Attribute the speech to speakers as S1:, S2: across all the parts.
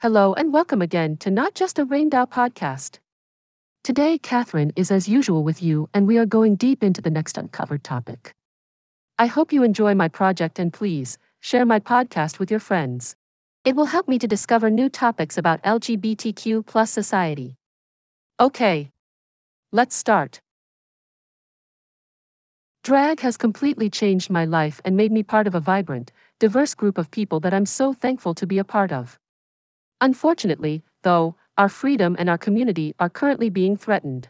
S1: Hello and welcome again to Not Just a Rainbow podcast. Today, Catherine is as usual with you, and we are going deep into the next uncovered topic. I hope you enjoy my project and please share my podcast with your friends. It will help me to discover new topics about LGBTQ plus society. Okay, let's start. Drag has completely changed my life and made me part of a vibrant, diverse group of people that I'm so thankful to be a part of. Unfortunately, though, our freedom and our community are currently being threatened.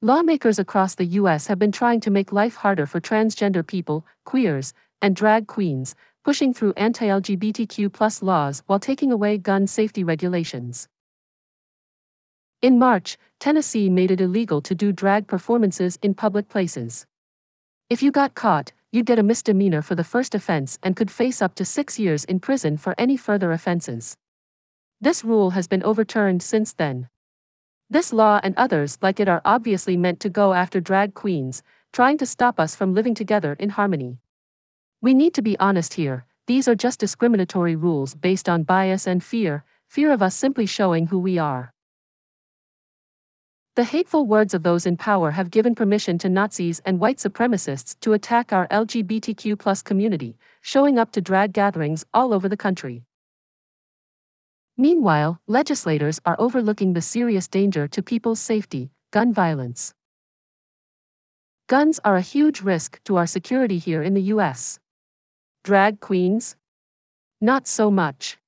S1: Lawmakers across the U.S. have been trying to make life harder for transgender people, queers, and drag queens, pushing through anti LGBTQ laws while taking away gun safety regulations. In March, Tennessee made it illegal to do drag performances in public places. If you got caught, you'd get a misdemeanor for the first offense and could face up to six years in prison for any further offenses. This rule has been overturned since then. This law and others like it are obviously meant to go after drag queens, trying to stop us from living together in harmony. We need to be honest here, these are just discriminatory rules based on bias and fear, fear of us simply showing who we are. The hateful words of those in power have given permission to Nazis and white supremacists to attack our LGBTQ community, showing up to drag gatherings all over the country. Meanwhile, legislators are overlooking the serious danger to people's safety gun violence. Guns are a huge risk to our security here in the US. Drag queens? Not so much.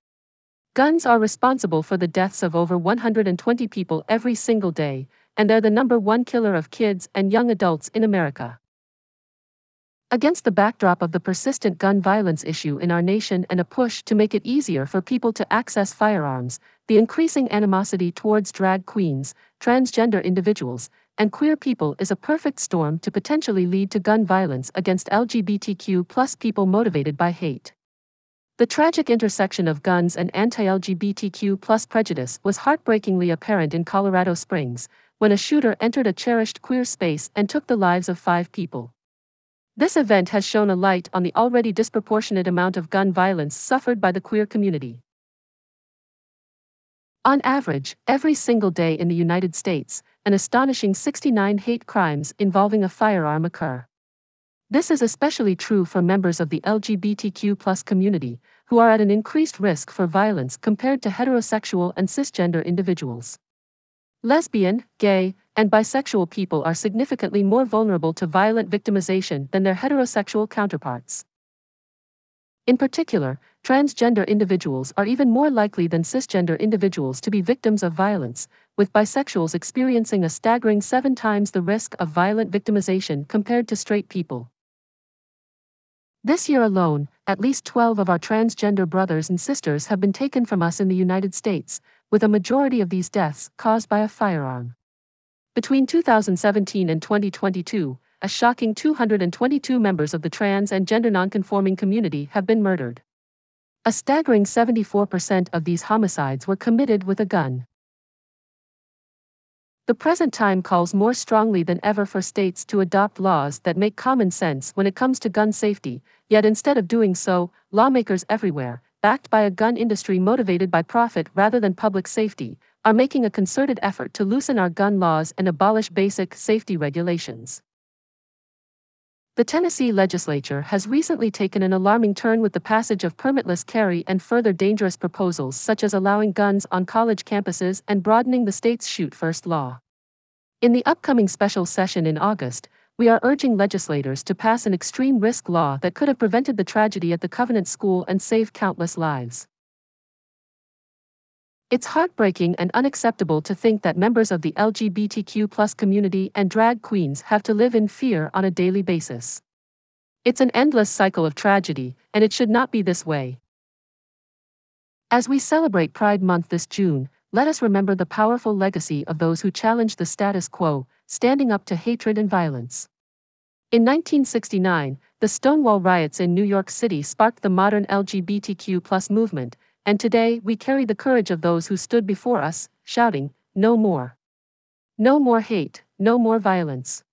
S1: Guns are responsible for the deaths of over 120 people every single day, and they're the number one killer of kids and young adults in America. Against the backdrop of the persistent gun violence issue in our nation and a push to make it easier for people to access firearms, the increasing animosity towards drag queens, transgender individuals, and queer people is a perfect storm to potentially lead to gun violence against LGBTQ people motivated by hate. The tragic intersection of guns and anti-LGBTQ prejudice was heartbreakingly apparent in Colorado Springs, when a shooter entered a cherished queer space and took the lives of five people. This event has shown a light on the already disproportionate amount of gun violence suffered by the queer community. On average, every single day in the United States, an astonishing 69 hate crimes involving a firearm occur. This is especially true for members of the LGBTQ community, who are at an increased risk for violence compared to heterosexual and cisgender individuals. Lesbian, gay, and bisexual people are significantly more vulnerable to violent victimization than their heterosexual counterparts. In particular, transgender individuals are even more likely than cisgender individuals to be victims of violence, with bisexuals experiencing a staggering seven times the risk of violent victimization compared to straight people. This year alone, at least 12 of our transgender brothers and sisters have been taken from us in the United States, with a majority of these deaths caused by a firearm. Between 2017 and 2022, a shocking 222 members of the trans and gender nonconforming community have been murdered. A staggering 74% of these homicides were committed with a gun. The present time calls more strongly than ever for states to adopt laws that make common sense when it comes to gun safety, yet instead of doing so, lawmakers everywhere, backed by a gun industry motivated by profit rather than public safety, are making a concerted effort to loosen our gun laws and abolish basic safety regulations. The Tennessee legislature has recently taken an alarming turn with the passage of permitless carry and further dangerous proposals such as allowing guns on college campuses and broadening the state's shoot first law. In the upcoming special session in August, we are urging legislators to pass an extreme risk law that could have prevented the tragedy at the Covenant School and saved countless lives. It's heartbreaking and unacceptable to think that members of the LGBTQ community and drag queens have to live in fear on a daily basis. It's an endless cycle of tragedy, and it should not be this way. As we celebrate Pride Month this June, let us remember the powerful legacy of those who challenged the status quo, standing up to hatred and violence. In 1969, the Stonewall riots in New York City sparked the modern LGBTQ movement, and today we carry the courage of those who stood before us, shouting, No more. No more hate, no more violence.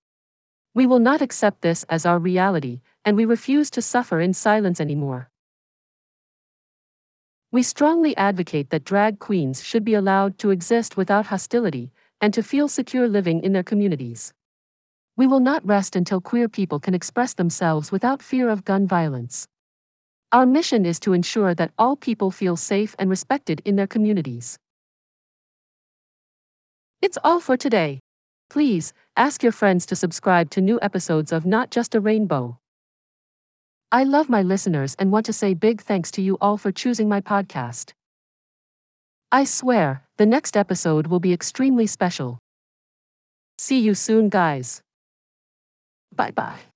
S1: We will not accept this as our reality, and we refuse to suffer in silence anymore. We strongly advocate that drag queens should be allowed to exist without hostility and to feel secure living in their communities. We will not rest until queer people can express themselves without fear of gun violence. Our mission is to ensure that all people feel safe and respected in their communities. It's all for today. Please, ask your friends to subscribe to new episodes of Not Just a Rainbow. I love my listeners and want to say big thanks to you all for choosing my podcast. I swear, the next episode will be extremely special. See you soon, guys. Bye bye.